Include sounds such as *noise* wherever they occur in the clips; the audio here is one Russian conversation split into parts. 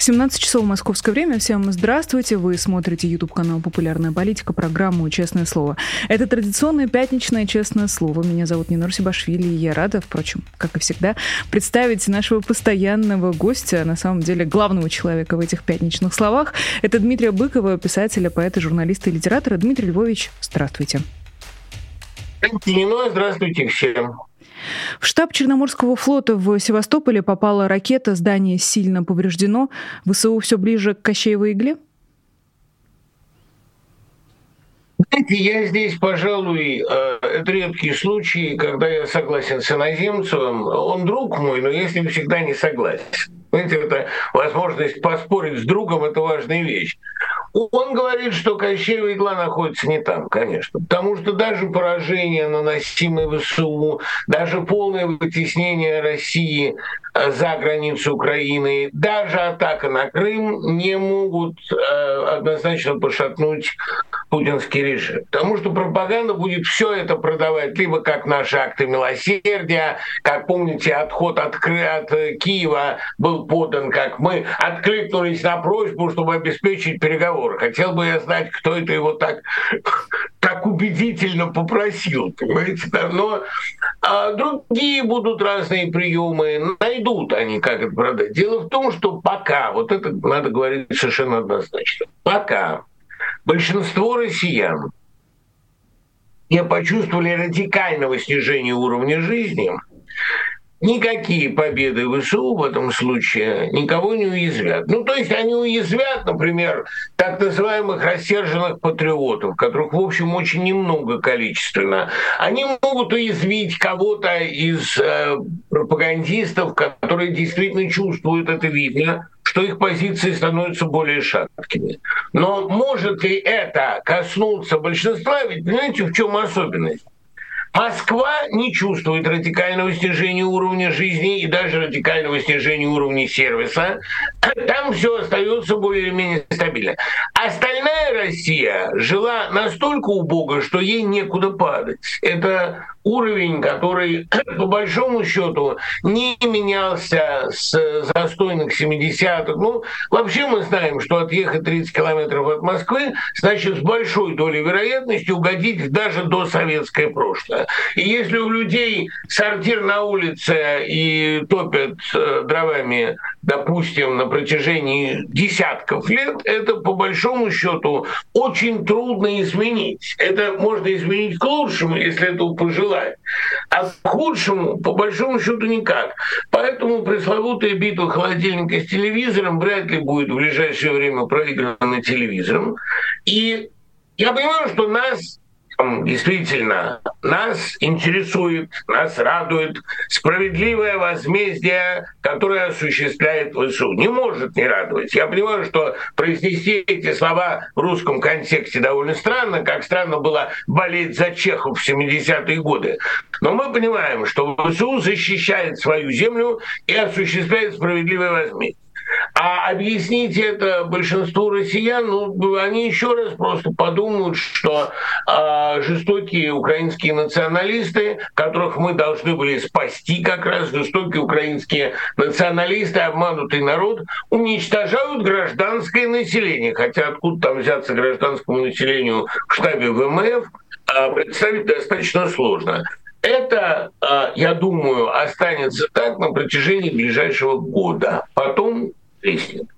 17 часов московское время. Всем здравствуйте. Вы смотрите YouTube канал «Популярная политика», программу «Честное слово». Это традиционное пятничное «Честное слово». Меня зовут Нина Русибашвили, и я рада, впрочем, как и всегда, представить нашего постоянного гостя, на самом деле главного человека в этих пятничных словах. Это Дмитрия Быкова, писателя, поэта, журналиста и литератора. Дмитрий Львович, здравствуйте. Нина, здравствуйте всем. В штаб Черноморского флота в Севастополе попала ракета, здание сильно повреждено. ВСУ все ближе к Кощеевой игле? Знаете, я здесь, пожалуй, э, это редкий случай, когда я согласен с иноземцем. Он друг мой, но ним всегда не согласен. Знаете, это возможность поспорить с другом – это важная вещь. Он говорит, что Кощеева игла находится не там, конечно. Потому что даже поражение, наносимое ВСУ, даже полное вытеснение России за границу Украины, даже атака на Крым не могут э, однозначно пошатнуть путинский режим. Потому что пропаганда будет все это продавать либо как наши акты милосердия, как помните, отход от, от Киева был подан, как мы откликнулись на просьбу, чтобы обеспечить переговоры. Хотел бы я знать, кто это его так, так убедительно попросил, понимаете? Но а другие будут разные приемы, найдут они, как это продать. Дело в том, что пока, вот это надо говорить совершенно однозначно, пока большинство россиян не почувствовали радикального снижения уровня жизни, никакие победы ВСУ в этом случае никого не уязвят. Ну, то есть они уязвят, например, так называемых рассерженных патриотов, которых, в общем, очень немного количественно. Они могут уязвить кого-то из э, пропагандистов, которые действительно чувствуют это видно, что их позиции становятся более шаткими. Но может ли это коснуться большинства? Ведь понимаете, в чем особенность? Москва не чувствует радикального снижения уровня жизни и даже радикального снижения уровня сервиса. Там все остается более-менее стабильно. Остальная Россия жила настолько убого, что ей некуда падать. Это уровень, который *clears throat* по большому счету не менялся с застойных 70-х. Ну, вообще мы знаем, что отъехать 30 километров от Москвы значит с большой долей вероятности угодить даже до советское прошлое. И если у людей сортир на улице и топят э, дровами, допустим, на протяжении десятков лет, это по большому счету очень трудно изменить. Это можно изменить к лучшему, если этого пожелать желает. А к худшему, по большому счету, никак. Поэтому пресловутая битва холодильника с телевизором вряд ли будет в ближайшее время проиграна телевизором. И я понимаю, что нас действительно нас интересует, нас радует справедливое возмездие, которое осуществляет ВСУ. Не может не радовать. Я понимаю, что произнести эти слова в русском контексте довольно странно, как странно было болеть за Чехов в 70-е годы. Но мы понимаем, что ВСУ защищает свою землю и осуществляет справедливое возмездие. А объяснить это большинству россиян, ну, они еще раз просто подумают, что э, жестокие украинские националисты, которых мы должны были спасти как раз, жестокие украинские националисты, обманутый народ, уничтожают гражданское население. Хотя откуда там взяться гражданскому населению в штабе ВМФ, э, представить достаточно сложно. Это, я думаю, останется так на протяжении ближайшего года. Потом треснет.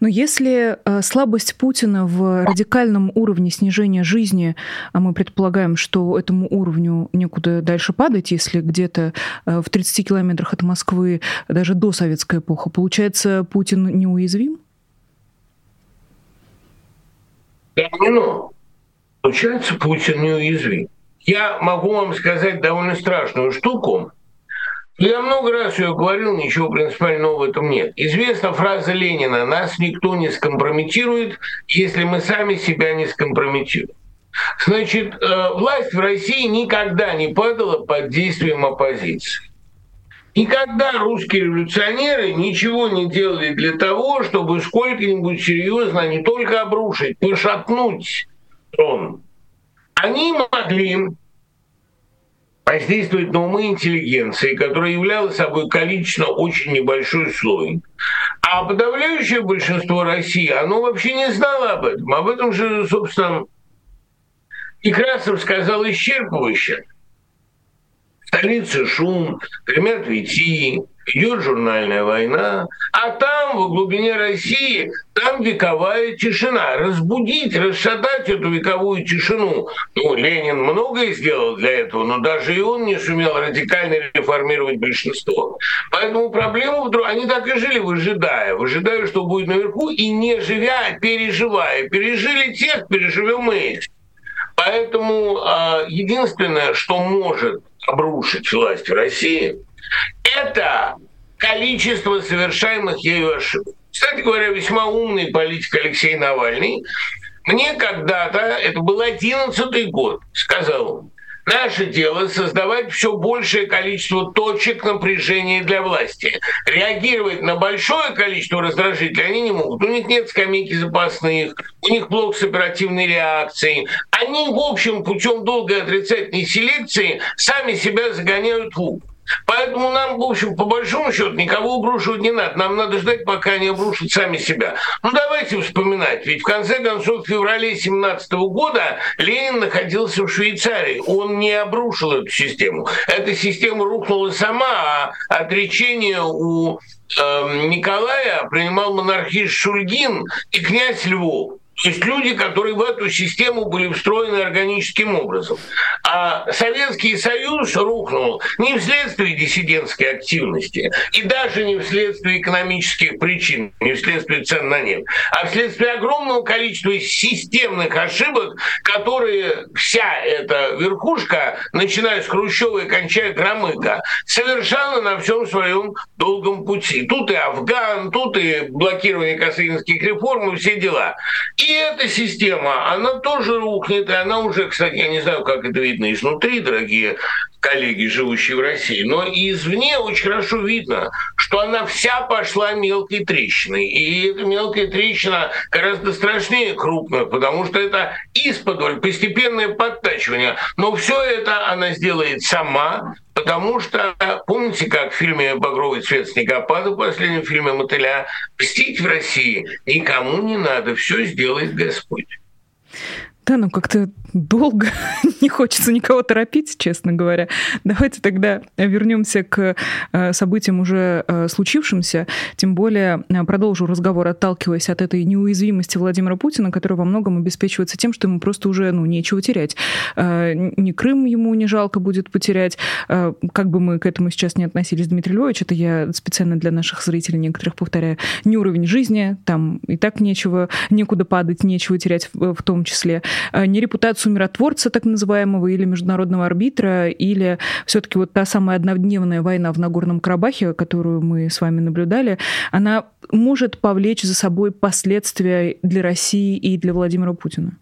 Но если э, слабость Путина в радикальном уровне снижения жизни, а мы предполагаем, что этому уровню некуда дальше падать, если где-то э, в 30 километрах от Москвы даже до советская эпоха, получается, Путин неуязвим? Да, ну, получается, Путин неуязвим. Я могу вам сказать довольно страшную штуку. Я много раз ее говорил, ничего принципиального в этом нет. Известна фраза Ленина «Нас никто не скомпрометирует, если мы сами себя не скомпрометируем». Значит, э, власть в России никогда не падала под действием оппозиции. Никогда русские революционеры ничего не делали для того, чтобы сколько-нибудь серьезно не только обрушить, пошатнуть трон. Они могли воздействовать на умы интеллигенции, которая являла собой количественно очень небольшой слой. А подавляющее большинство России, оно вообще не знало об этом. Об этом же, собственно, Некрасов сказал исчерпывающе столице шум, гремят вити, идет журнальная война, а там, в глубине России, там вековая тишина. Разбудить, расшатать эту вековую тишину. Ну, Ленин многое сделал для этого, но даже и он не сумел радикально реформировать большинство. Поэтому проблема вдруг... Они так и жили, выжидая. Выжидая, что будет наверху, и не живя, а переживая. Пережили тех, переживем мы. Поэтому э, единственное, что может обрушить власть в России, это количество совершаемых ею ошибок. Кстати говоря, весьма умный политик Алексей Навальный мне когда-то, это был одиннадцатый год, сказал, Наше дело создавать все большее количество точек напряжения для власти. Реагировать на большое количество раздражителей они не могут. У них нет скамейки запасных, у них блок с оперативной реакцией. Они, в общем, путем долгой отрицательной селекции сами себя загоняют в угол. Поэтому нам, в общем, по большому счету, никого обрушивать не надо. Нам надо ждать, пока они обрушат сами себя. Ну, давайте вспоминать. Ведь в конце концов, в феврале 17 года Ленин находился в Швейцарии. Он не обрушил эту систему. Эта система рухнула сама, а отречение у э, Николая принимал монархист Шульгин и князь Львов. Есть люди, которые в эту систему были встроены органическим образом. А Советский Союз рухнул не вследствие диссидентской активности и даже не вследствие экономических причин, не вследствие цен на нефть, а вследствие огромного количества системных ошибок, которые вся эта верхушка, начиная с Хрущева и кончая Громыка, совершала на всем своем долгом пути. Тут и Афган, тут и блокирование косынских реформ и все дела. И эта система, она тоже рухнет, и она уже, кстати, я не знаю, как это видно изнутри, дорогие коллеги, живущие в России, но извне очень хорошо видно, что она вся пошла мелкой трещиной. И эта мелкая трещина гораздо страшнее крупная, потому что это исподволь, постепенное подтачивание. Но все это она сделает сама, потому что, помните, как в фильме «Багровый цвет снегопада», в последнем фильме «Мотыля», мстить в России никому не надо, все сделает Господь. Да, ну как-то долго, *laughs* не хочется никого торопить, честно говоря. Давайте тогда вернемся к э, событиям уже э, случившимся. Тем более э, продолжу разговор, отталкиваясь от этой неуязвимости Владимира Путина, которая во многом обеспечивается тем, что ему просто уже ну, нечего терять. Ни Крым ему не жалко будет потерять. Как бы мы к этому сейчас не относились, Дмитрий Львович, это я специально для наших зрителей некоторых повторяю, не уровень жизни, там и так нечего, некуда падать, нечего терять в, том числе, не репутацию статусу миротворца так называемого или международного арбитра, или все-таки вот та самая однодневная война в Нагорном Карабахе, которую мы с вами наблюдали, она может повлечь за собой последствия для России и для Владимира Путина?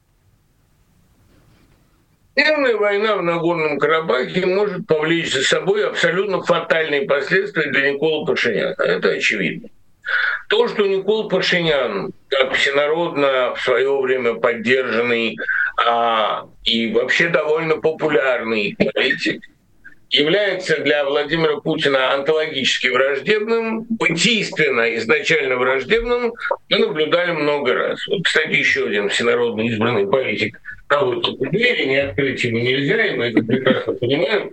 Мирная война в Нагорном Карабахе может повлечь за собой абсолютно фатальные последствия для Никола Пашиняна. Это очевидно. То, что Никол Пашинян, как всенародно в свое время поддержанный а, и вообще довольно популярный политик, является для Владимира Путина онтологически враждебным, бытийственно изначально враждебным, мы наблюдали много раз. Вот, кстати, еще один всенародно избранный политик проводит двери, не открыть ему нельзя, и мы это прекрасно понимаем,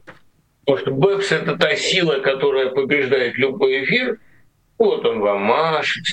потому что БЭПС — это та сила, которая побеждает любой эфир. Вот он вам машет.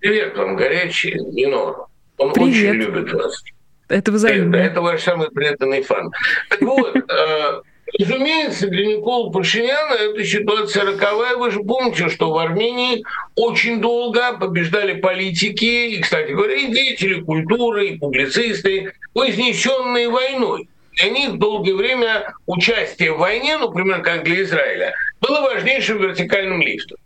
Привет вам, горячий Нино. Он Привет. очень любит вас. Это взаимно. Это, это ваш самый преданный фан. Так вот, *laughs* э, Разумеется, для Никола Пашиняна эта ситуация роковая. Вы же помните, что в Армении очень долго побеждали политики, и, кстати говоря, и деятели культуры, и публицисты, вознесенные войной. Для них долгое время участие в войне, например, как для Израиля, было важнейшим вертикальным лифтом.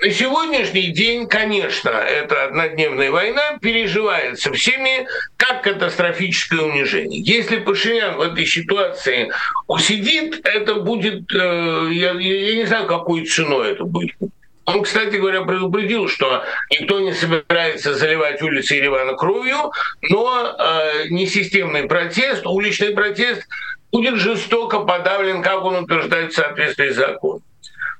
На сегодняшний день, конечно, эта однодневная война переживается всеми как катастрофическое унижение. Если Пашинян в этой ситуации усидит, это будет, э, я, я не знаю, какой ценой это будет. Он, кстати говоря, предупредил, что никто не собирается заливать улицы Еревана кровью, но э, несистемный протест, уличный протест будет жестоко подавлен, как он утверждает, в соответствии с законом.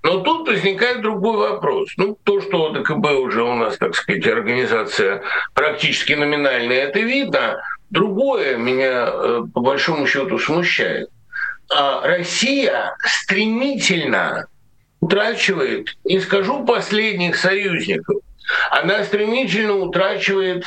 Но тут возникает другой вопрос. Ну, то, что ДКБ уже у нас, так сказать, организация практически номинальная, это видно. Другое меня, э, по большому счету, смущает. А Россия стремительно утрачивает, не скажу последних союзников, она стремительно утрачивает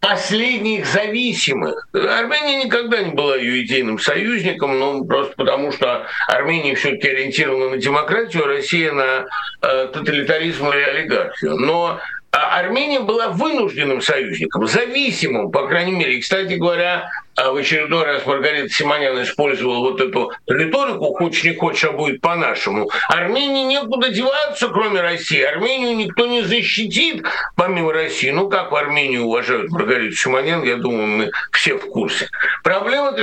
последних зависимых. Армения никогда не была ее идейным союзником, но просто потому, что Армения все-таки ориентирована на демократию, а Россия на э, тоталитаризм и олигархию. Но Армения была вынужденным союзником, зависимым, по крайней мере. И, кстати говоря, а, в очередной раз Маргарита Симонян использовала вот эту риторику «хочешь не хочешь, а будет по-нашему». Армении некуда деваться, кроме России. Армению никто не защитит, помимо России. Ну, как в Армении уважают Маргариту Симонян, я думаю, мы все в курсе. Проблема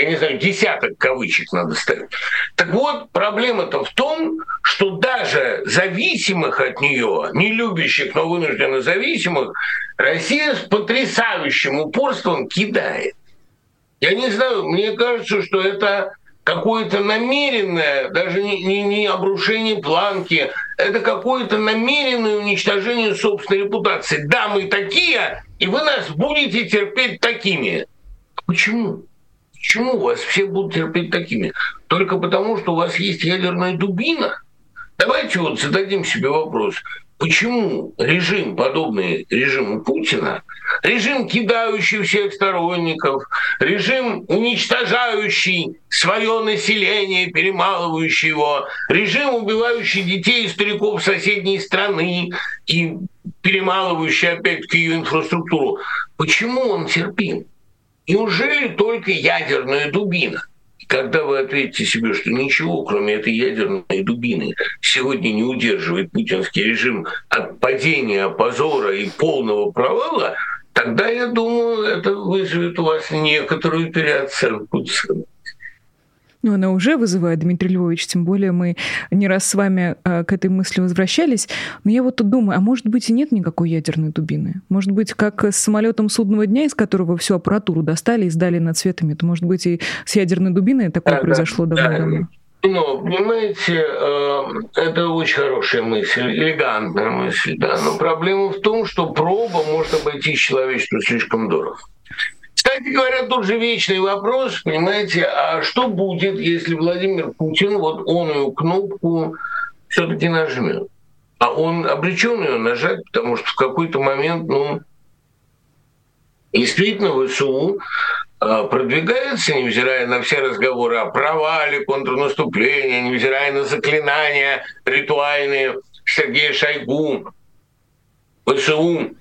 я не знаю, десяток кавычек надо ставить. Так вот, проблема-то в том, что даже зависимых от нее, не любящих, но вынужденно зависимых, Россия с потрясающим упорством кидает. Я не знаю, мне кажется, что это какое-то намеренное, даже не, не, не обрушение планки, это какое-то намеренное уничтожение собственной репутации. Да, мы такие, и вы нас будете терпеть такими. Почему? Почему вас все будут терпеть такими? Только потому, что у вас есть ядерная дубина? Давайте вот зададим себе вопрос. Почему режим, подобный режиму Путина, режим, кидающий всех сторонников, режим, уничтожающий свое население, перемалывающий его, режим, убивающий детей и стариков соседней страны и перемалывающий опять-таки ее инфраструктуру, почему он терпим? Неужели только ядерная дубина? Когда вы ответите себе, что ничего, кроме этой ядерной дубины, сегодня не удерживает путинский режим от падения, позора и полного провала, тогда, я думаю, это вызовет у вас некоторую переоценку цен. Ну, она уже вызывает, Дмитрий Львович, тем более мы не раз с вами э, к этой мысли возвращались. Но я вот тут думаю, а может быть и нет никакой ядерной дубины? Может быть, как с самолетом судного дня, из которого всю аппаратуру достали и сдали над цветами, то, может быть, и с ядерной дубиной такое да, произошло да, давно-давно? Ну, понимаете, э, это очень хорошая мысль, элегантная мысль, да. Но проблема в том, что проба может обойтись человечеству слишком дорого. Кстати говоря, тут же вечный вопрос, понимаете, а что будет, если Владимир Путин вот он кнопку все-таки нажмет? А он обречен ее нажать, потому что в какой-то момент, ну, действительно ВСУ а, продвигается, невзирая на все разговоры о провале контрнаступления, невзирая на заклинания ритуальные Сергея Шойгу, ВСУ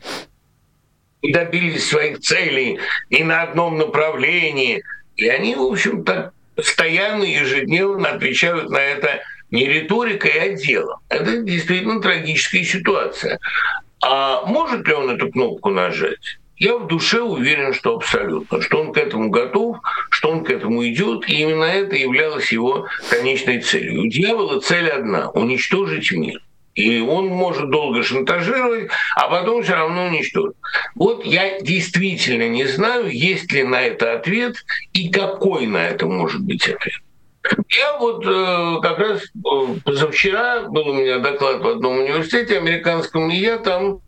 добились своих целей и на одном направлении. И они, в общем-то, постоянно, ежедневно отвечают на это не риторикой, а делом. Это действительно трагическая ситуация. А может ли он эту кнопку нажать? Я в душе уверен, что абсолютно, что он к этому готов, что он к этому идет, и именно это являлось его конечной целью. У дьявола цель одна — уничтожить мир. И он может долго шантажировать, а потом все равно уничтожить. Вот я действительно не знаю, есть ли на это ответ и какой на это может быть ответ. Я вот э, как раз э, позавчера был у меня доклад в одном университете американском, и я там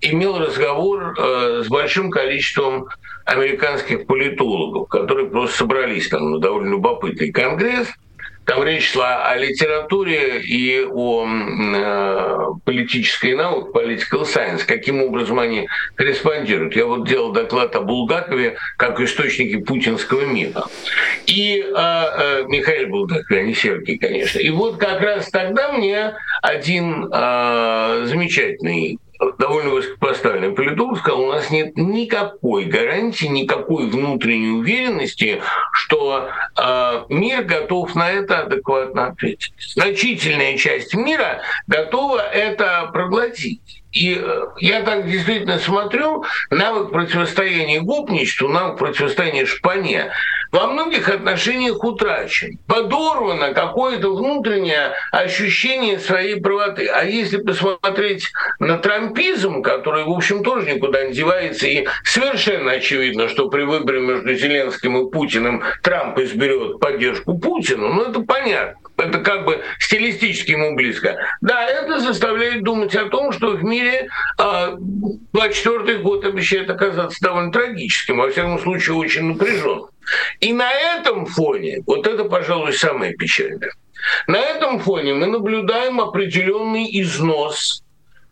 имел разговор э, с большим количеством американских политологов, которые просто собрались там на довольно любопытный конгресс – там речь шла о литературе и о э, политической науке, political science, каким образом они корреспондируют. Я вот делал доклад о Булгакове как источнике путинского мира. И э, э, Михаил Булгаков, а не Сергей, конечно. И вот как раз тогда мне один э, замечательный довольно высокопоставленный политолог сказал, у нас нет никакой гарантии, никакой внутренней уверенности, что э, мир готов на это адекватно ответить. Значительная часть мира готова это проглотить. И э, я так действительно смотрю, навык противостояния гопничеству, навык противостояния шпане во многих отношениях утрачен. Подорвано какое-то внутреннее ощущение своей правоты. А если посмотреть на трампизм, который, в общем, тоже никуда не девается, и совершенно очевидно, что при выборе между Зеленским и Путиным Трамп изберет поддержку Путину, ну это понятно это как бы стилистически ему близко. Да, это заставляет думать о том, что в мире э, 24 год обещает оказаться довольно трагическим, во всяком случае очень напряженным. И на этом фоне, вот это, пожалуй, самое печальное, на этом фоне мы наблюдаем определенный износ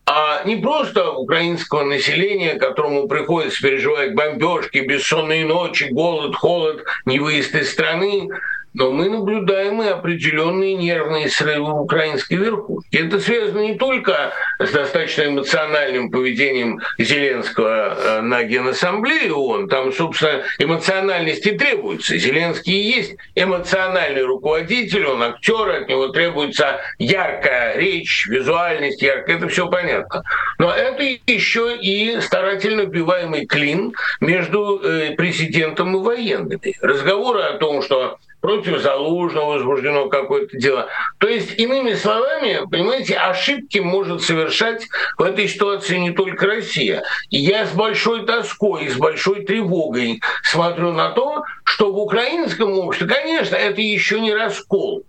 а не просто украинского населения, которому приходится переживать бомбежки, бессонные ночи, голод, холод, невыезд из страны, но мы наблюдаем и определенные нервные срывы в украинской верхушке. Это связано не только с достаточно эмоциональным поведением Зеленского э, на Генассамблее ООН, там, собственно, эмоциональности требуется. Зеленский есть эмоциональный руководитель, он актер, от него требуется яркая речь, визуальность, яркая, это все понятно. Но это еще и старательно вбиваемый клин между э, президентом и военными. Разговоры о том, что против Залужного возбуждено какое-то дело. То есть, иными словами, понимаете, ошибки может совершать в этой ситуации не только Россия. И я с большой тоской, с большой тревогой смотрю на то, что в украинском обществе, конечно, это еще не раскол.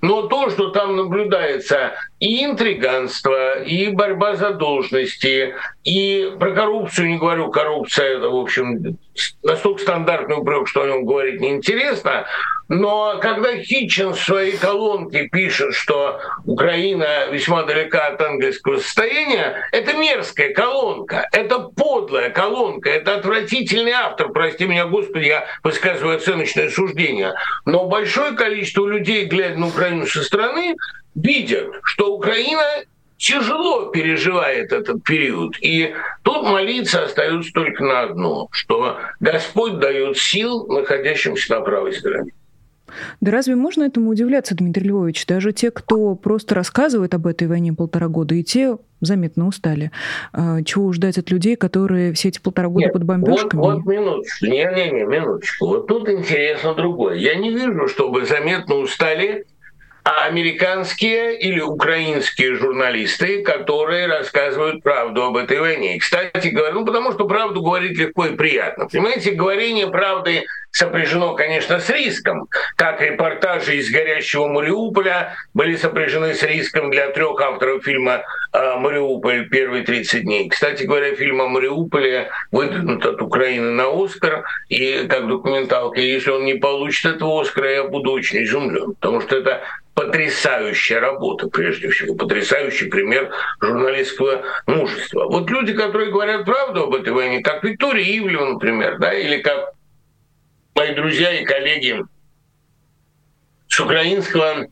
Но то, что там наблюдается и интриганство, и борьба за должности, и про коррупцию не говорю, коррупция это, в общем, настолько стандартный упрек, что о нем говорить неинтересно, но когда Хитчин в своей колонке пишет, что Украина весьма далека от английского состояния, это мерзкая колонка, это подлая колонка, это отвратительный автор, прости меня, Господи, я высказываю оценочное суждение. Но большое количество людей, глядя на Украину со стороны, видят, что Украина тяжело переживает этот период. И тут молиться остается только на одно, что Господь дает сил находящимся на правой стороне. Да разве можно этому удивляться, Дмитрий Львович? Даже те, кто просто рассказывает об этой войне полтора года, и те заметно устали. А, чего ждать от людей, которые все эти полтора года Нет, под бомбежками? Вот, вот минуточку, не-не-не, минуточку. Вот тут интересно другое. Я не вижу, чтобы заметно устали а американские или украинские журналисты, которые рассказывают правду об этой войне. И, кстати говоря, ну потому что правду говорить легко и приятно. Понимаете, говорение правды сопряжено, конечно, с риском, как репортажи из горящего Мариуполя были сопряжены с риском для трех авторов фильма а, «Мариуполь. Первые 30 дней». Кстати говоря, фильм о Мариуполе выдвинут от Украины на Оскар, и как документалка, если он не получит этого Оскара, я буду очень изумлен, потому что это потрясающая работа, прежде всего, потрясающий пример журналистского мужества. Вот люди, которые говорят правду об этой войне, как Виктория Ивлева, например, да, или как мои друзья и коллеги с украинского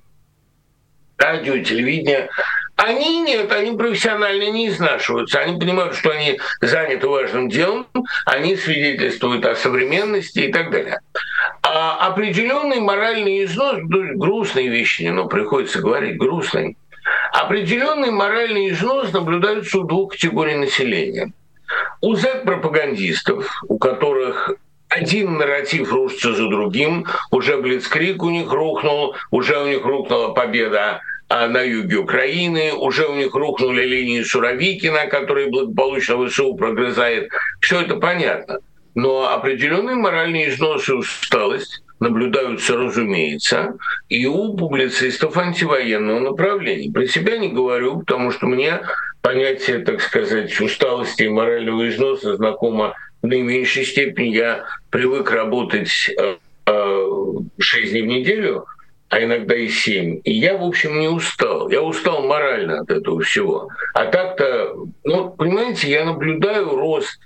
радио и телевидения, они нет, они профессионально не изнашиваются. Они понимают, что они заняты важным делом, они свидетельствуют о современности и так далее. А определенный моральный износ, грустные вещи, но приходится говорить, грустный, определенный моральный износ наблюдается у двух категорий населения. У Z-пропагандистов, у которых один нарратив рушится за другим, уже Блицкрик у них рухнул, уже у них рухнула победа а, на юге Украины, уже у них рухнули линии Суровикина, который благополучно ВСУ прогрызает. Все это понятно. Но определенные моральные износы и усталость наблюдаются, разумеется, и у публицистов антивоенного направления. Про себя не говорю, потому что мне понятие, так сказать, усталости и морального износа знакомо наименьшей степени я привык работать э, э, 6 дней в неделю, а иногда и 7. И я, в общем, не устал. Я устал морально от этого всего. А так-то, ну, понимаете, я наблюдаю рост,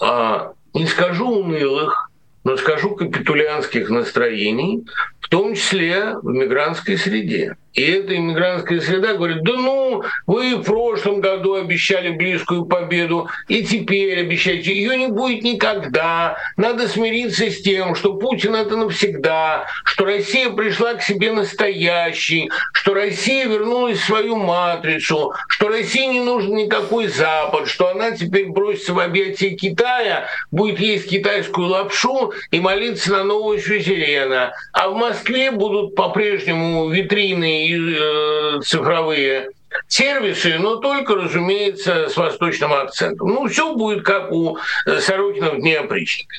а, не скажу унылых, но скажу капитулянских настроений, в том числе в мигрантской среде. И эта иммигрантская среда говорит, да ну, вы в прошлом году обещали близкую победу, и теперь обещаете, ее не будет никогда. Надо смириться с тем, что Путин это навсегда, что Россия пришла к себе настоящей, что Россия вернулась в свою матрицу, что России не нужен никакой Запад, что она теперь бросится в объятия Китая, будет есть китайскую лапшу и молиться на новую сюзерена. А в Москве будут по-прежнему витрины Э, цифровые сервисы, но только, разумеется, с восточным акцентом. Ну, все будет как у э, Сорокина в Дне опричника.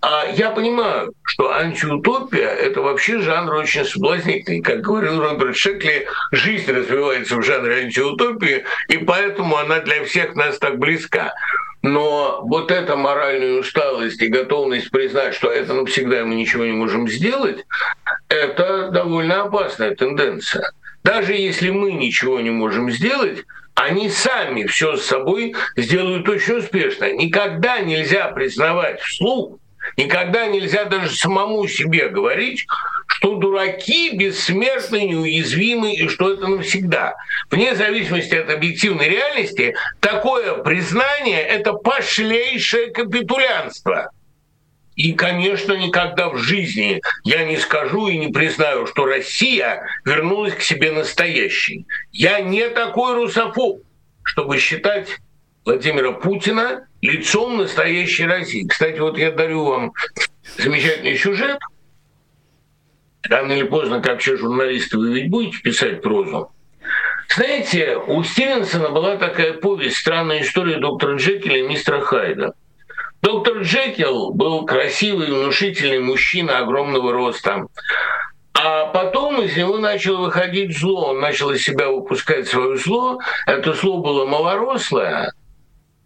А я понимаю, что антиутопия – это вообще жанр очень соблазнительный. Как говорил Роберт Шекли, жизнь развивается в жанре антиутопии, и поэтому она для всех нас так близка. Но вот эта моральная усталость и готовность признать, что это навсегда мы ничего не можем сделать, это довольно опасная тенденция. Даже если мы ничего не можем сделать, они сами все с собой сделают очень успешно. Никогда нельзя признавать вслух, никогда нельзя даже самому себе говорить, что дураки бессмертны, неуязвимы и что это навсегда. Вне зависимости от объективной реальности, такое признание – это пошлейшее капитулянство. И, конечно, никогда в жизни я не скажу и не признаю, что Россия вернулась к себе настоящей. Я не такой русофоб, чтобы считать Владимира Путина лицом настоящей России. Кстати, вот я дарю вам замечательный сюжет. Рано или поздно, как все журналисты, вы ведь будете писать прозу. Знаете, у Стивенсона была такая повесть «Странная история доктора Джекиля и мистера Хайда». Доктор Джекил был красивый, внушительный мужчина огромного роста. А потом из него начало выходить зло. Он начал из себя выпускать свое зло. Это зло было малорослое,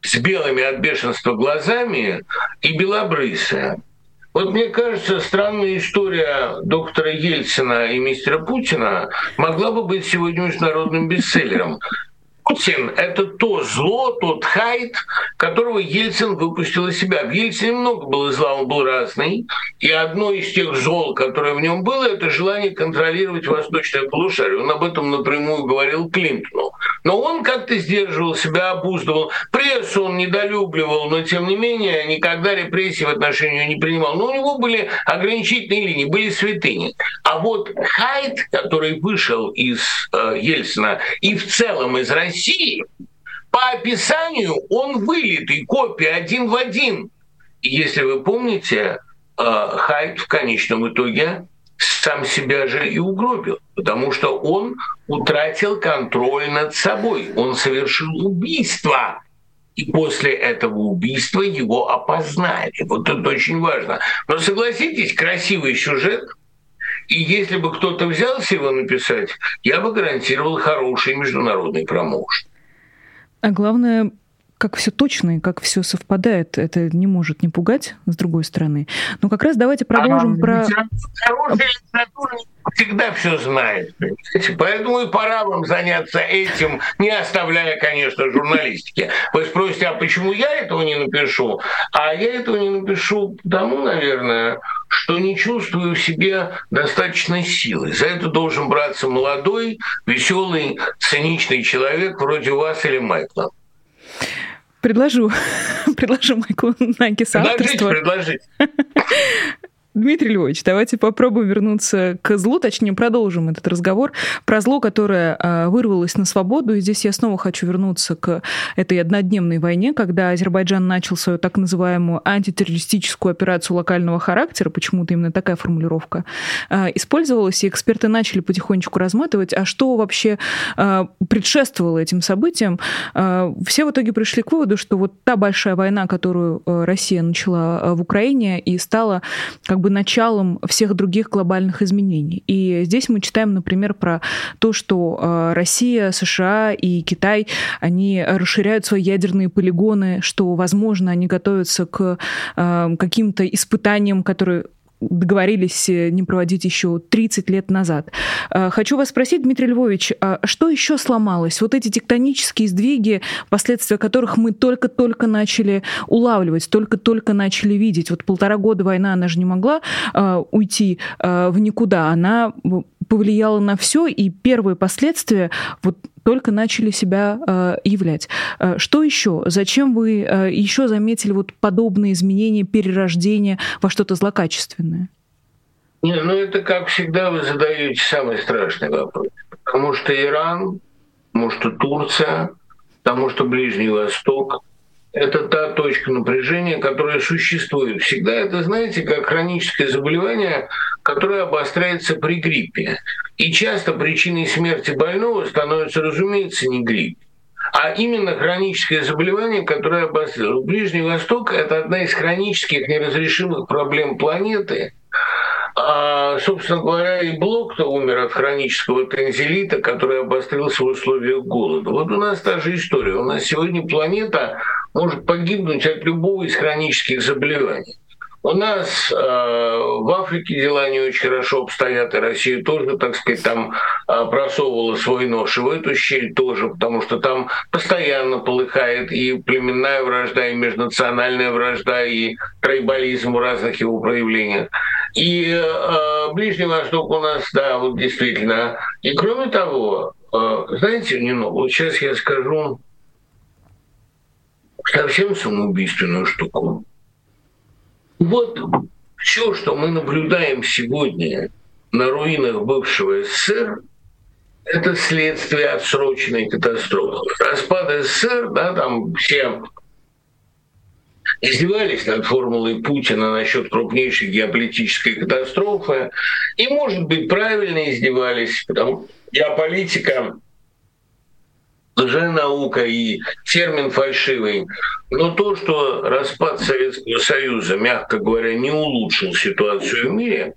с белыми от бешенства глазами и белобрысое. Вот мне кажется, странная история доктора Ельцина и мистера Путина могла бы быть сегодня международным бестселлером. Путин – это то зло, тот хайт, которого Ельцин выпустил из себя. В Ельцине много было зла, он был разный. И одно из тех зол, которое в нем было, это желание контролировать восточное полушарие. Он об этом напрямую говорил Клинтону. Но он как-то сдерживал себя, обуздывал. Прессу он недолюбливал, но тем не менее никогда репрессий в отношении не принимал. Но у него были ограничительные линии, были святыни. А вот хайт, который вышел из э, Ельцина и в целом из России, России, по описанию он вылитый, копия один в один. Если вы помните, э, Хайт в конечном итоге сам себя же и угробил, потому что он утратил контроль над собой, он совершил убийство. И после этого убийства его опознали. Вот это очень важно. Но согласитесь, красивый сюжет – и если бы кто-то взялся его написать, я бы гарантировал хороший международный промоушен. А главное, как все точно и как все совпадает, это не может не пугать, с другой стороны. Но как раз давайте продолжим а, про... Хорошая литература всегда все знает. Поэтому и пора вам заняться этим, не оставляя, конечно, журналистики. Вы спросите, а почему я этого не напишу? А я этого не напишу потому, наверное, что не чувствую в себе достаточной силы. За это должен браться молодой, веселый, циничный человек вроде вас или Майкла. Предложу, *laughs* предложу Майку Наки соавторство. Предложите, предложите. *laughs* Дмитрий Львович, давайте попробуем вернуться к злу, точнее, продолжим этот разговор про зло, которое а, вырвалось на свободу. И здесь я снова хочу вернуться к этой однодневной войне, когда Азербайджан начал свою так называемую антитеррористическую операцию локального характера, почему-то именно такая формулировка а, использовалась, и эксперты начали потихонечку разматывать, а что вообще а, предшествовало этим событиям. Все в итоге пришли к выводу, что вот та большая война, которую Россия начала в Украине и стала как бы началом всех других глобальных изменений. И здесь мы читаем, например, про то, что э, Россия, США и Китай, они расширяют свои ядерные полигоны, что, возможно, они готовятся к э, каким-то испытаниям, которые договорились не проводить еще 30 лет назад. Хочу вас спросить, Дмитрий Львович, а что еще сломалось? Вот эти тектонические сдвиги, последствия которых мы только-только начали улавливать, только-только начали видеть. Вот полтора года война, она же не могла уйти в никуда. Она повлияло на все, и первые последствия вот только начали себя э, являть. Э, что еще? Зачем вы э, еще заметили вот подобные изменения, перерождение во что-то злокачественное? Не, ну это, как всегда, вы задаете самый страшный вопрос. Потому что Иран, потому что Турция, потому что Ближний Восток – это та точка напряжения, которая существует. Всегда это, знаете, как хроническое заболевание, которое обостряется при гриппе. И часто причиной смерти больного становится, разумеется, не грипп, а именно хроническое заболевание, которое обострилось. Ближний Восток – это одна из хронических неразрешимых проблем планеты – а, собственно говоря, и Блок-то умер от хронического танзелита, который обострился в условиях голода. Вот у нас та же история. У нас сегодня планета может погибнуть от любого из хронических заболеваний. У нас э, в Африке дела не очень хорошо обстоят, и Россия тоже, так сказать, там э, просовывала свой нож и в эту щель тоже, потому что там постоянно полыхает и племенная вражда, и межнациональная вражда, и тройболизм в разных его проявлениях. И э, Ближний Восток у нас, да, вот действительно. И кроме того, э, знаете, Нино, вот сейчас я скажу совсем самоубийственную штуку. Вот все, что мы наблюдаем сегодня на руинах бывшего СССР, это следствие отсроченной катастрофы. Распад СССР, да, там все издевались над формулой Путина насчет крупнейшей геополитической катастрофы. И, может быть, правильно издевались, потому что геополитика лженаука и термин фальшивый. Но то, что распад Советского Союза, мягко говоря, не улучшил ситуацию в мире,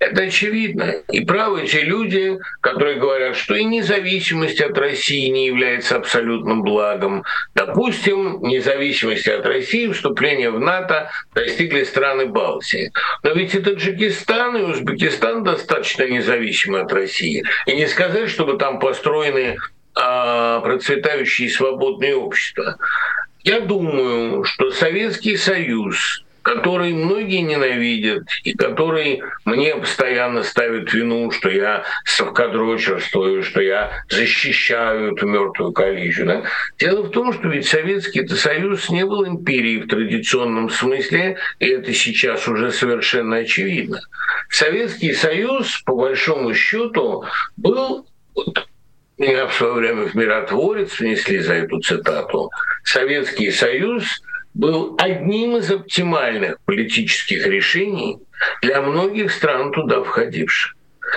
это очевидно. И правы те люди, которые говорят, что и независимость от России не является абсолютным благом. Допустим, независимость от России, вступление в НАТО достигли страны Балтии. Но ведь и Таджикистан, и Узбекистан достаточно независимы от России. И не сказать, чтобы там построены а, процветающие свободные общества. Я думаю, что Советский Союз который многие ненавидят и который мне постоянно ставит вину, что я совкадрочерствую, что я защищаю эту мертвую коллизию. Да? Дело в том, что ведь Советский Союз не был империей в традиционном смысле, и это сейчас уже совершенно очевидно. Советский Союз, по большому счету, был меня в свое время в миротворец внесли за эту цитату. Советский Союз был одним из оптимальных политических решений для многих стран туда входивших.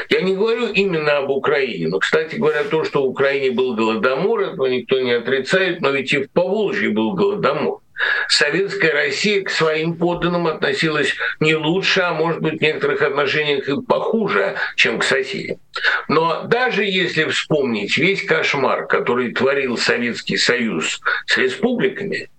Я не говорю именно об Украине, но, кстати говоря, то, что в Украине был голодомор, этого никто не отрицает, но ведь и в Поволжье был голодомор. Советская Россия к своим подданным относилась не лучше, а может быть в некоторых отношениях и похуже, чем к соседям. Но даже если вспомнить весь кошмар, который творил Советский Союз с республиками,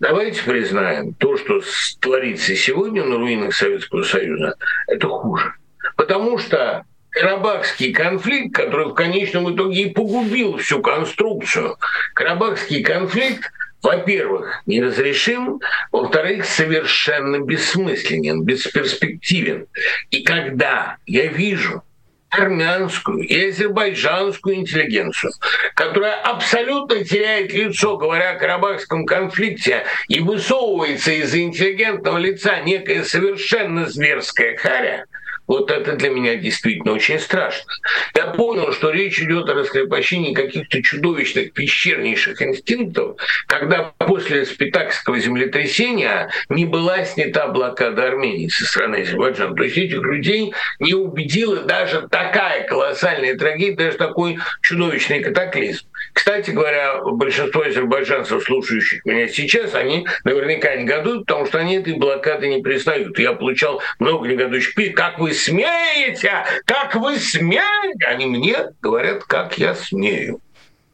Давайте признаем, то, что творится сегодня на руинах Советского Союза, это хуже. Потому что Карабахский конфликт, который в конечном итоге и погубил всю конструкцию, Карабахский конфликт, во-первых, неразрешим, во-вторых, совершенно бессмысленен, бесперспективен. И когда я вижу армянскую и азербайджанскую интеллигенцию, которая абсолютно теряет лицо, говоря о карабахском конфликте, и высовывается из интеллигентного лица некая совершенно зверская харя, вот это для меня действительно очень страшно. Я понял, что речь идет о раскрепощении каких-то чудовищных пещернейших инстинктов, когда после спитакского землетрясения не была снята блокада Армении со стороны Азербайджана. То есть этих людей не убедила даже такая колоссальная трагедия, даже такой чудовищный катаклизм. Кстати говоря, большинство азербайджанцев, слушающих меня сейчас, они наверняка негодуют, потому что они этой блокады не признают. Я получал много негодующих писем. Как вы смеете? Как вы смеете? Они мне говорят, как я смею.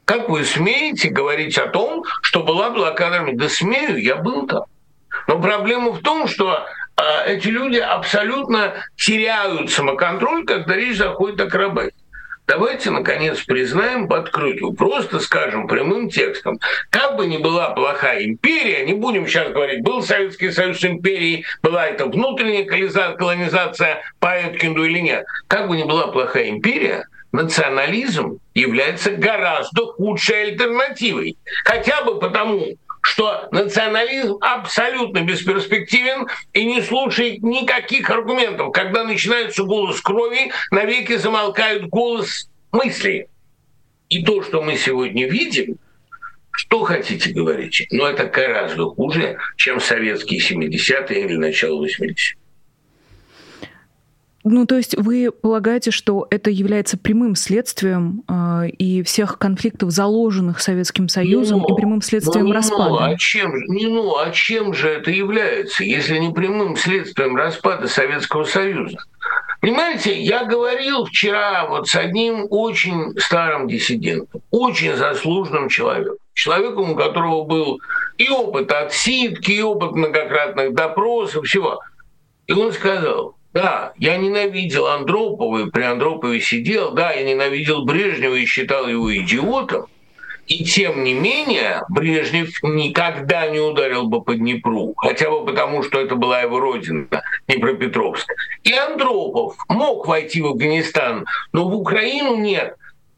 Как вы смеете говорить о том, что была блокада? Да смею, я был там. Но проблема в том, что а, эти люди абсолютно теряют самоконтроль, когда речь заходит о крабе. Давайте, наконец, признаем крылью, просто скажем прямым текстом, как бы ни была плохая империя, не будем сейчас говорить, был Советский Союз империей, была это внутренняя колонизация по Эткинду или нет, как бы ни была плохая империя, национализм является гораздо худшей альтернативой. Хотя бы потому, что национализм абсолютно бесперспективен и не слушает никаких аргументов. Когда начинается голос крови, навеки замолкают голос мысли. И то, что мы сегодня видим, что хотите говорить, но это гораздо хуже, чем советские 70-е или начало 80-х. Ну, то есть вы полагаете, что это является прямым следствием э, и всех конфликтов, заложенных Советским Союзом, ну, и прямым следствием ну, распада? Ну, а чем, не, ну, а чем же это является, если не прямым следствием распада Советского Союза? Понимаете, я говорил вчера вот с одним очень старым диссидентом, очень заслуженным человеком, человеком, у которого был и опыт отсидки, и опыт многократных допросов, всего. И он сказал, да, я ненавидел Андропова, и при Андропове сидел. Да, я ненавидел Брежнева и считал его идиотом. И тем не менее, Брежнев никогда не ударил бы по Днепру, хотя бы потому, что это была его родина, Днепропетровск. И Андропов мог войти в Афганистан, но в Украину нет.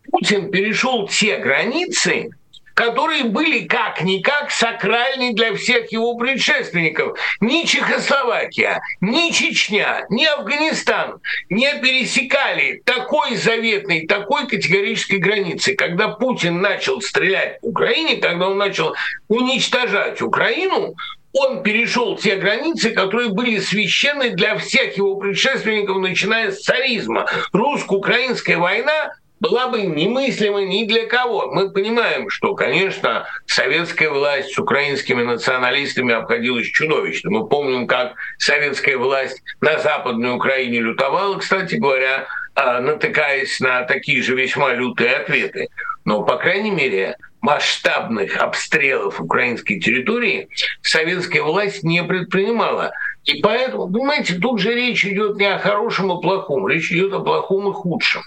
Путин перешел те границы, которые были как-никак сакральны для всех его предшественников. Ни Чехословакия, ни Чечня, ни Афганистан не пересекали такой заветной, такой категорической границы. Когда Путин начал стрелять в Украине, когда он начал уничтожать Украину, он перешел те границы, которые были священны для всех его предшественников, начиная с царизма. Русско-украинская война была бы немыслима ни для кого. Мы понимаем, что, конечно, советская власть с украинскими националистами обходилась чудовищно. Мы помним, как советская власть на Западной Украине лютовала, кстати говоря, а, натыкаясь на такие же весьма лютые ответы. Но, по крайней мере, масштабных обстрелов украинской территории советская власть не предпринимала. И поэтому, понимаете, тут же речь идет не о хорошем и плохом, речь идет о плохом и худшем.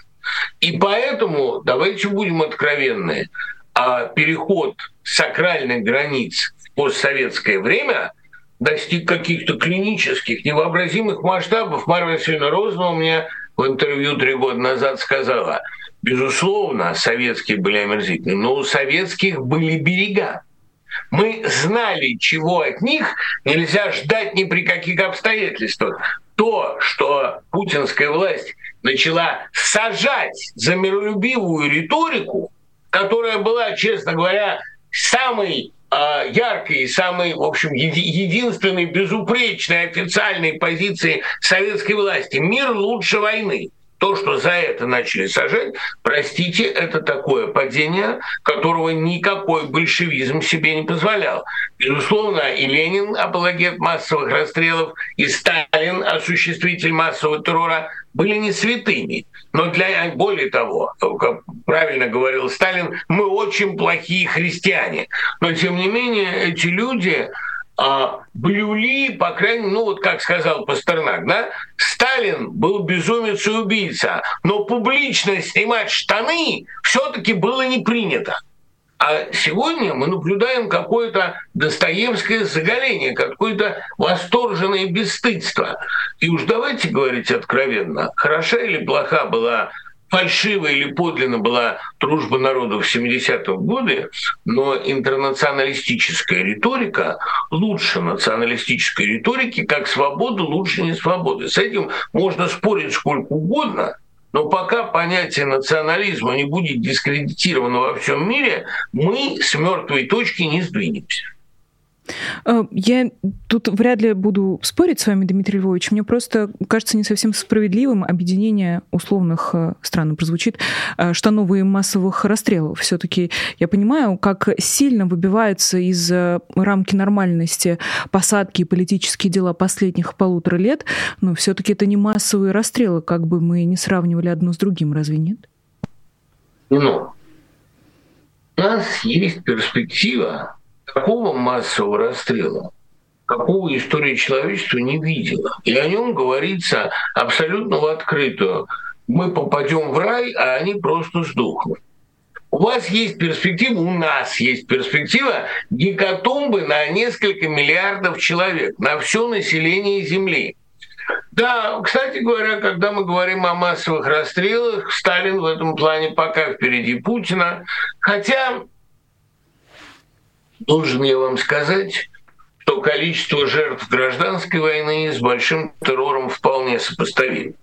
И поэтому, давайте будем откровенны, а переход сакральных границ в постсоветское время достиг каких-то клинических, невообразимых масштабов. Марья Васильевна Розова мне в интервью три года назад сказала, безусловно, советские были омерзительны, но у советских были берега. Мы знали, чего от них нельзя ждать ни при каких обстоятельствах. То, что путинская власть начала сажать за миролюбивую риторику, которая была, честно говоря, самой э, яркой и самой, в общем, еди- единственной безупречной официальной позиции советской власти. Мир лучше войны то, что за это начали сажать, простите, это такое падение, которого никакой большевизм себе не позволял. Безусловно, и Ленин, апологет массовых расстрелов, и Сталин, осуществитель массового террора, были не святыми. Но для, более того, как правильно говорил Сталин, мы очень плохие христиане. Но, тем не менее, эти люди а, блюли, по крайней мере, ну вот как сказал Пастернак, да, Сталин был безумец и убийца, но публично снимать штаны все-таки было не принято. А сегодня мы наблюдаем какое-то достоевское заголение, какое-то восторженное бесстыдство. И уж давайте говорить откровенно, хороша или плоха была фальшивая или подлинно была дружба народов в 70-е годы, но интернационалистическая риторика лучше националистической риторики, как свобода лучше не свободы. С этим можно спорить сколько угодно, но пока понятие национализма не будет дискредитировано во всем мире, мы с мертвой точки не сдвинемся. Э, я тут вряд ли буду спорить с вами, Дмитрий Львович. Мне просто кажется не совсем справедливым объединение условных, э, странно прозвучит, э, штанов и массовых расстрелов. все таки я понимаю, как сильно выбиваются из рамки нормальности посадки и политические дела последних полутора лет, но все таки это не массовые расстрелы, как бы мы не сравнивали одно с другим, разве нет? Ну, у нас есть перспектива такого массового расстрела, какого история человечества не видела. И о нем говорится абсолютно в открытую. Мы попадем в рай, а они просто сдохнут. У вас есть перспектива, у нас есть перспектива гекатомбы на несколько миллиардов человек, на все население Земли. Да, кстати говоря, когда мы говорим о массовых расстрелах, Сталин в этом плане пока впереди Путина. Хотя, должен я вам сказать, что количество жертв гражданской войны с большим террором вполне сопоставимо.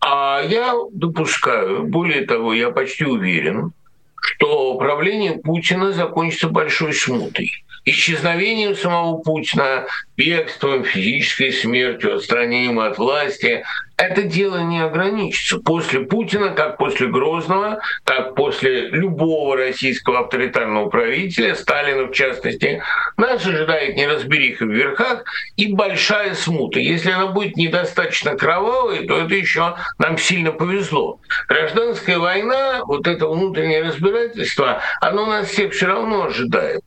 А я допускаю, более того, я почти уверен, что правление Путина закончится большой смутой исчезновением самого Путина, бегством, физической смертью, отстранением от власти, это дело не ограничится. После Путина, как после Грозного, как после любого российского авторитарного правителя, Сталина в частности, нас ожидает неразбериха в верхах и большая смута. Если она будет недостаточно кровавой, то это еще нам сильно повезло. Гражданская война, вот это внутреннее разбирательство, оно нас всех все равно ожидает.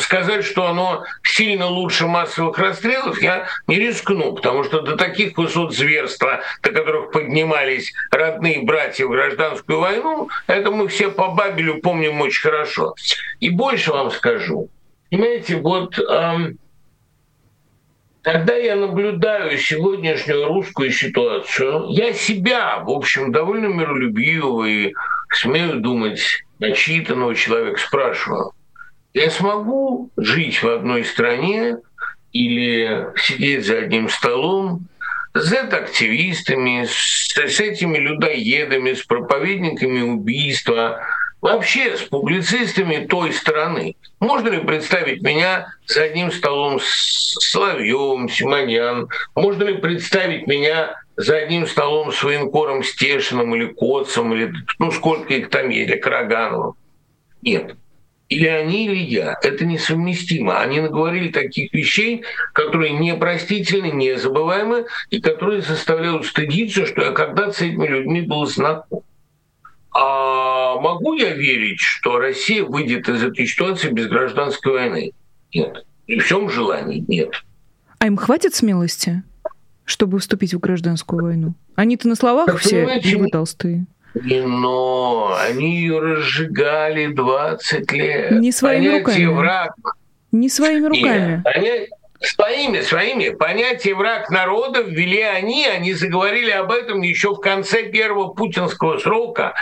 Сказать, что оно сильно лучше массовых расстрелов, я не рискну, потому что до таких высот зверства до которых поднимались родные братья в гражданскую войну, это мы все по Бабелю помним очень хорошо. И больше вам скажу. Понимаете, вот эм, когда я наблюдаю сегодняшнюю русскую ситуацию, я себя, в общем, довольно миролюбивого и, смею думать, начитанного человека спрашиваю, я смогу жить в одной стране или сидеть за одним столом с Z-активистами, с, с этими людоедами, с проповедниками убийства, вообще с публицистами той страны. Можно ли представить меня за одним столом с Соловьевым, Симонян? Можно ли представить меня за одним столом с военкором Стешиным или Котцем, или ну сколько их там есть, Карагановым? Нет или они, или я. Это несовместимо. Они наговорили таких вещей, которые непростительны, незабываемы, и которые заставляют стыдиться, что я когда-то с этими людьми был знаком. А могу я верить, что Россия выйдет из этой ситуации без гражданской войны? Нет. При всем желании нет. А им хватит смелости, чтобы вступить в гражданскую войну? Они-то на словах так, все толстые. Но они ее разжигали 20 лет. Не своими Понятие руками. Враг... Не своими руками. Нет, Своими, своими. Понятие враг народа ввели они, они заговорили об этом еще в конце первого путинского срока.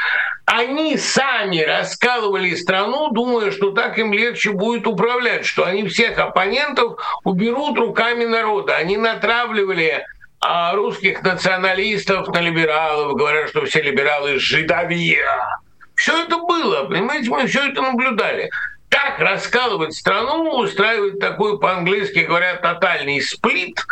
Они сами раскалывали страну, думая, что так им легче будет управлять, что они всех оппонентов уберут руками народа. Они натравливали а русских националистов на либералов, говорят, что все либералы жидовья. Все это было, понимаете, мы все это наблюдали. Так раскалывать страну, устраивать такой, по-английски говорят, тотальный сплит,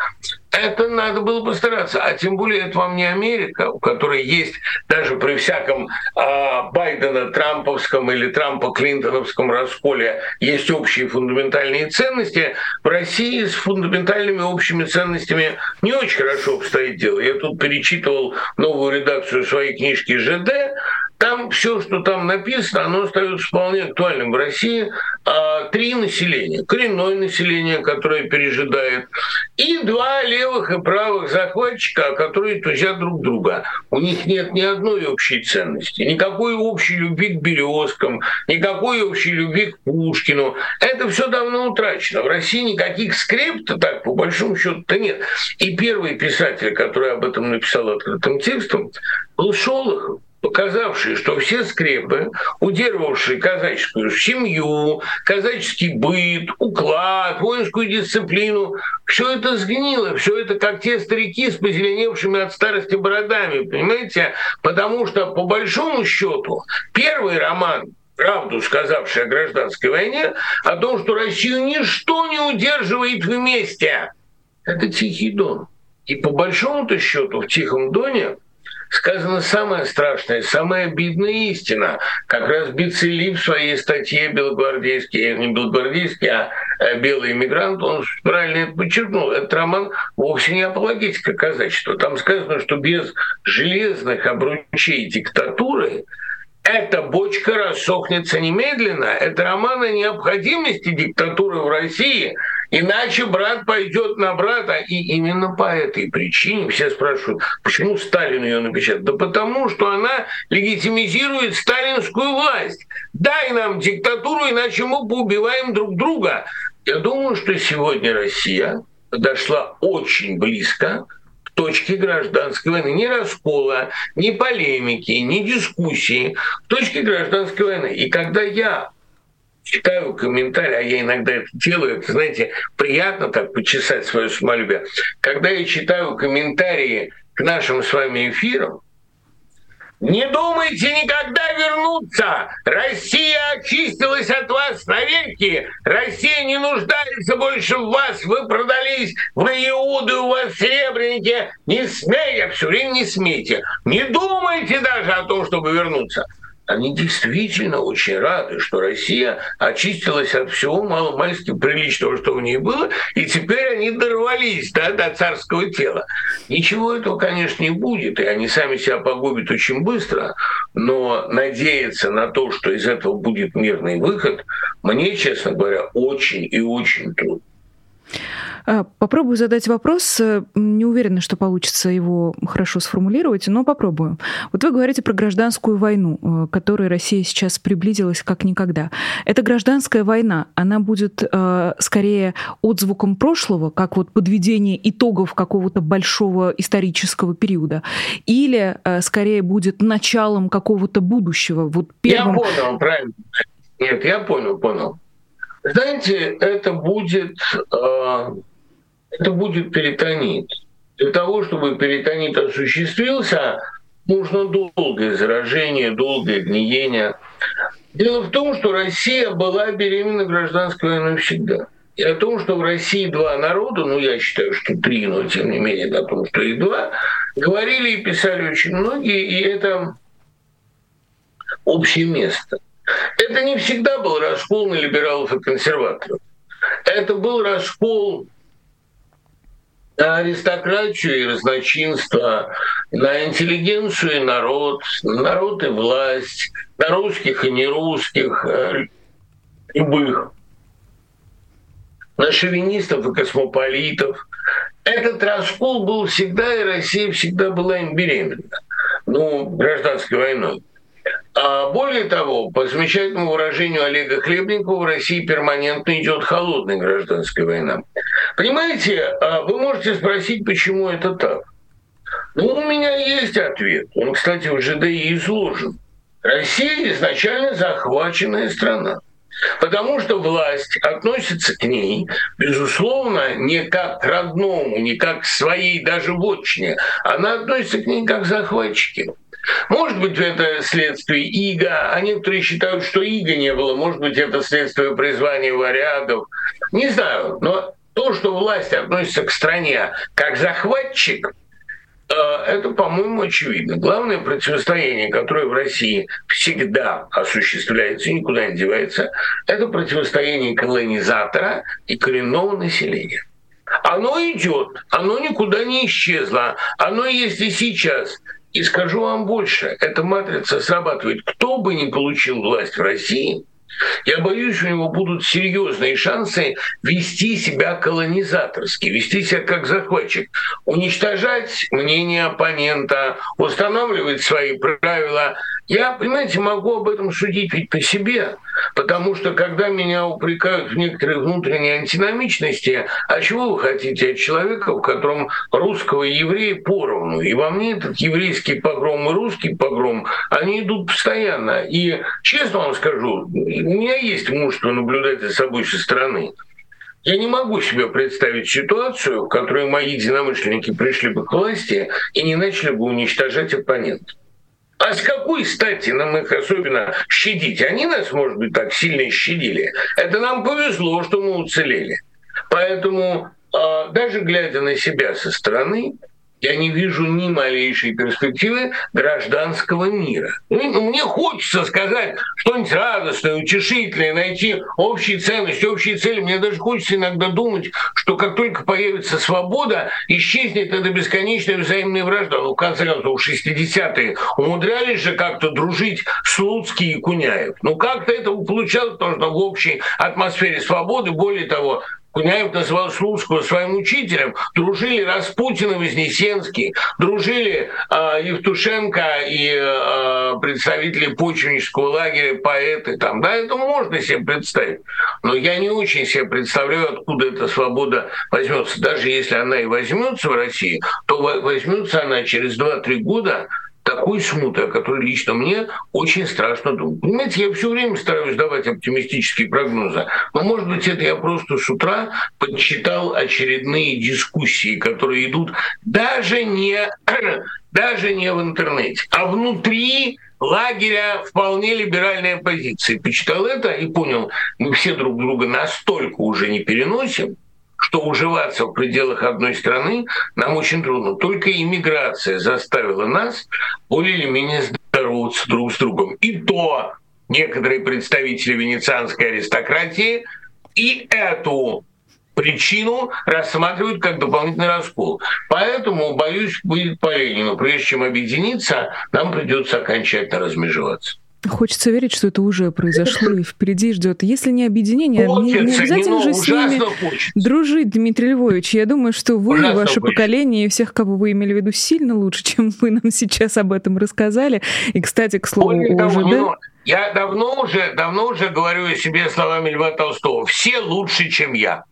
это надо было постараться. А тем более это вам не Америка, у которой есть даже при всяком э, Байдена Трамповском или Трампа Клинтоновском расколе есть общие фундаментальные ценности. В России с фундаментальными общими ценностями не очень хорошо обстоит дело. Я тут перечитывал новую редакцию своей книжки ЖД, там все, что там написано, оно остается вполне актуальным в России. А, три населения. Коренное население, которое пережидает, и два левых и правых захватчика, которые тузят друг друга. У них нет ни одной общей ценности, никакой общей любви к березкам, никакой общей любви к Пушкину. Это все давно утрачено. В России никаких скреп-то так, по большому счету-то нет. И первый писатель, который об этом написал открытым текстом, был Шолохов показавшие, что все скрепы, удерживавшие казаческую семью, казаческий быт, уклад, воинскую дисциплину, все это сгнило, все это как те старики с позеленевшими от старости бородами, понимаете? Потому что, по большому счету, первый роман правду сказавший о гражданской войне, о том, что Россию ничто не удерживает вместе. Это Тихий Дон. И по большому-то счету в Тихом Доне сказана самая страшная, самая обидная истина. Как раз Бицели в своей статье «Белогвардейский», не белогвардейский, а э, «Белый иммигрант», он правильно это подчеркнул. Этот роман вовсе не апологетика казачества. Там сказано, что без железных обручей диктатуры эта бочка рассохнется немедленно. Это роман о необходимости диктатуры в России Иначе брат пойдет на брата. И именно по этой причине все спрашивают, почему Сталин ее напечатал? Да потому, что она легитимизирует сталинскую власть. Дай нам диктатуру, иначе мы поубиваем друг друга. Я думаю, что сегодня Россия дошла очень близко к точке гражданской войны. Ни раскола, ни полемики, ни дискуссии. К точке гражданской войны. И когда я читаю комментарии, а я иногда это делаю, это, знаете, приятно так почесать свое самолюбие. Когда я читаю комментарии к нашим с вами эфирам, не думайте никогда вернуться. Россия очистилась от вас навеки. Россия не нуждается больше в вас. Вы продались, вы иуды, у вас серебряники. Не смейте, все время не смейте. Не думайте даже о том, чтобы вернуться они действительно очень рады, что Россия очистилась от всего маломальски приличного, что в ней было, и теперь они дорвались да, до царского тела. Ничего этого, конечно, не будет, и они сами себя погубят очень быстро, но надеяться на то, что из этого будет мирный выход, мне, честно говоря, очень и очень трудно. А, попробую задать вопрос. Э, не уверена, что получится его хорошо сформулировать, но попробую. Вот вы говорите про гражданскую войну, э, к которой Россия сейчас приблизилась как никогда. Эта гражданская война, она будет э, скорее отзвуком прошлого, как вот подведение итогов какого-то большого исторического периода, или скорее будет началом какого-то будущего? Вот первым... Я понял, правильно. Нет, я понял, понял. Знаете, это будет это будет перитонит. Для того, чтобы перитонит осуществился, нужно долгое заражение, долгое гниение. Дело в том, что Россия была беременна гражданской войной всегда. И о том, что в России два народа, ну я считаю, что три, но тем не менее о том, что их два, говорили и писали очень многие, и это общее место. Это не всегда был раскол на либералов и консерваторов. Это был раскол на аристократию и разночинство, на интеллигенцию и народ, на народ и власть, на русских и нерусских, э, любых, на шовинистов и космополитов. Этот раскол был всегда, и Россия всегда была им беременна. Ну, гражданской войной. А более того, по замечательному выражению Олега Хлебникова, в России перманентно идет холодная гражданская война. Понимаете, а вы можете спросить, почему это так. Ну, у меня есть ответ. Он, кстати, в ЖДИ изложен. Россия изначально захваченная страна. Потому что власть относится к ней, безусловно, не как к родному, не как к своей даже вотчине. Она относится к ней как к захватчике. Может быть, это следствие иго, а некоторые считают, что иго не было. Может быть, это следствие призвания варягов. Не знаю, но то, что власть относится к стране как захватчик, э, это, по-моему, очевидно. Главное противостояние, которое в России всегда осуществляется и никуда не девается, это противостояние колонизатора и коренного населения. Оно идет, оно никуда не исчезло, оно есть и сейчас. И скажу вам больше, эта матрица срабатывает. Кто бы ни получил власть в России, я боюсь, у него будут серьезные шансы вести себя колонизаторски, вести себя как захватчик, уничтожать мнение оппонента, устанавливать свои правила. Я, понимаете, могу об этом судить ведь по себе. Потому что когда меня упрекают в некоторой внутренней антиномичности, а чего вы хотите от человека, в котором русского и еврея поровну? И во мне этот еврейский погром и русский погром, они идут постоянно. И честно вам скажу, у меня есть мужество наблюдать за собой со стороны. Я не могу себе представить ситуацию, в которой мои единомышленники пришли бы к власти и не начали бы уничтожать оппонентов. А с какой стати нам их особенно щадить? Они нас, может быть, так сильно щадили. Это нам повезло, что мы уцелели. Поэтому а, даже глядя на себя со стороны, я не вижу ни малейшей перспективы гражданского мира. Мне хочется сказать что-нибудь радостное, утешительное, найти общие ценности, общие цели. Мне даже хочется иногда думать, что как только появится свобода, исчезнет эта бесконечная взаимная вражда. Ну, в конце концов, 60-е умудрялись же как-то дружить Слуцкий и Куняев. Ну, как-то это получалось, потому что в общей атмосфере свободы, более того, Куняев называл Слуцкого своим учителем, дружили Распутин и Вознесенский, дружили э, Евтушенко и э, представители почвеннического лагеря, поэты там, да, это можно себе представить. Но я не очень себе представляю, откуда эта свобода возьмется. Даже если она и возьмется в России, то возьмется она через 2-3 года такой смуты, о которой лично мне очень страшно думать. Понимаете, я все время стараюсь давать оптимистические прогнозы, но, может быть, это я просто с утра подчитал очередные дискуссии, которые идут даже не, *clears throat* даже не в интернете, а внутри лагеря вполне либеральной оппозиции. Почитал это и понял, мы все друг друга настолько уже не переносим, что уживаться в пределах одной страны нам очень трудно. Только иммиграция заставила нас более или менее здороваться друг с другом. И то некоторые представители венецианской аристократии и эту причину рассматривают как дополнительный раскол. Поэтому, боюсь, будет по Ленину. Прежде чем объединиться, нам придется окончательно размежеваться. Хочется верить, что это уже произошло и впереди ждет. Если не объединение, хочется, не, не обязательно же с ними хочется. дружить, Дмитрий Львович. Я думаю, что вы, ужасно ваше хочется. поколение и всех, кого вы имели в виду, сильно лучше, чем вы нам сейчас об этом рассказали. И, кстати, к слову, Более уже, да? Я давно уже, давно уже говорю о себе словами Льва Толстого. Все лучше, чем я.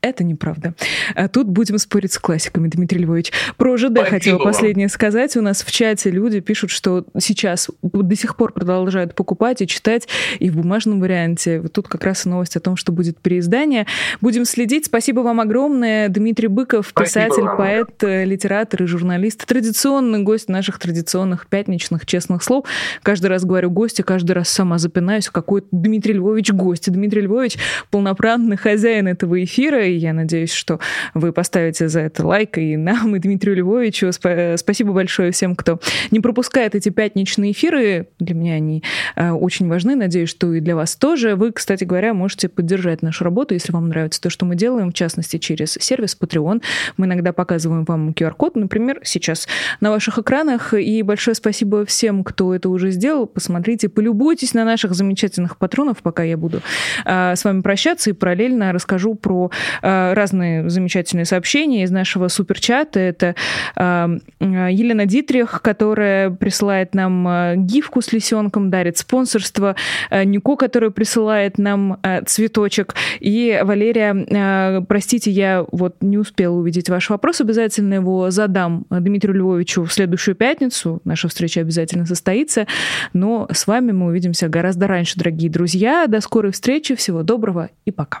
Это неправда. А тут будем спорить с классиками, Дмитрий Львович. Про ЖД Спасибо хотела последнее сказать. У нас в чате люди пишут, что сейчас до сих пор продолжают покупать и читать и в бумажном варианте. Вот тут как раз и новость о том, что будет переиздание. Будем следить. Спасибо вам огромное. Дмитрий Быков, писатель, поэт, литератор и журналист. Традиционный гость наших традиционных пятничных честных слов. Каждый раз говорю гости, каждый раз сама запинаюсь. Какой Дмитрий Львович гость. Дмитрий Львович полноправный хозяин этого эфира и я надеюсь, что вы поставите за это лайк и нам, *laughs* и Дмитрию Львовичу. Спасибо большое всем, кто не пропускает эти пятничные эфиры. Для меня они э, очень важны. Надеюсь, что и для вас тоже. Вы, кстати говоря, можете поддержать нашу работу, если вам нравится то, что мы делаем, в частности, через сервис Patreon. Мы иногда показываем вам QR-код, например, сейчас на ваших экранах. И большое спасибо всем, кто это уже сделал. Посмотрите, полюбуйтесь на наших замечательных патронов, пока я буду э, с вами прощаться и параллельно расскажу про разные замечательные сообщения из нашего суперчата. Это э, Елена Дитрих, которая присылает нам э, гифку с лисенком, дарит спонсорство, Нико, которая присылает нам цветочек, и Валерия, простите, я вот не успела увидеть ваш вопрос, обязательно его задам Дмитрию Львовичу в следующую пятницу. Наша встреча обязательно состоится, но с вами мы увидимся гораздо раньше, дорогие друзья. До скорой встречи, всего доброго и пока.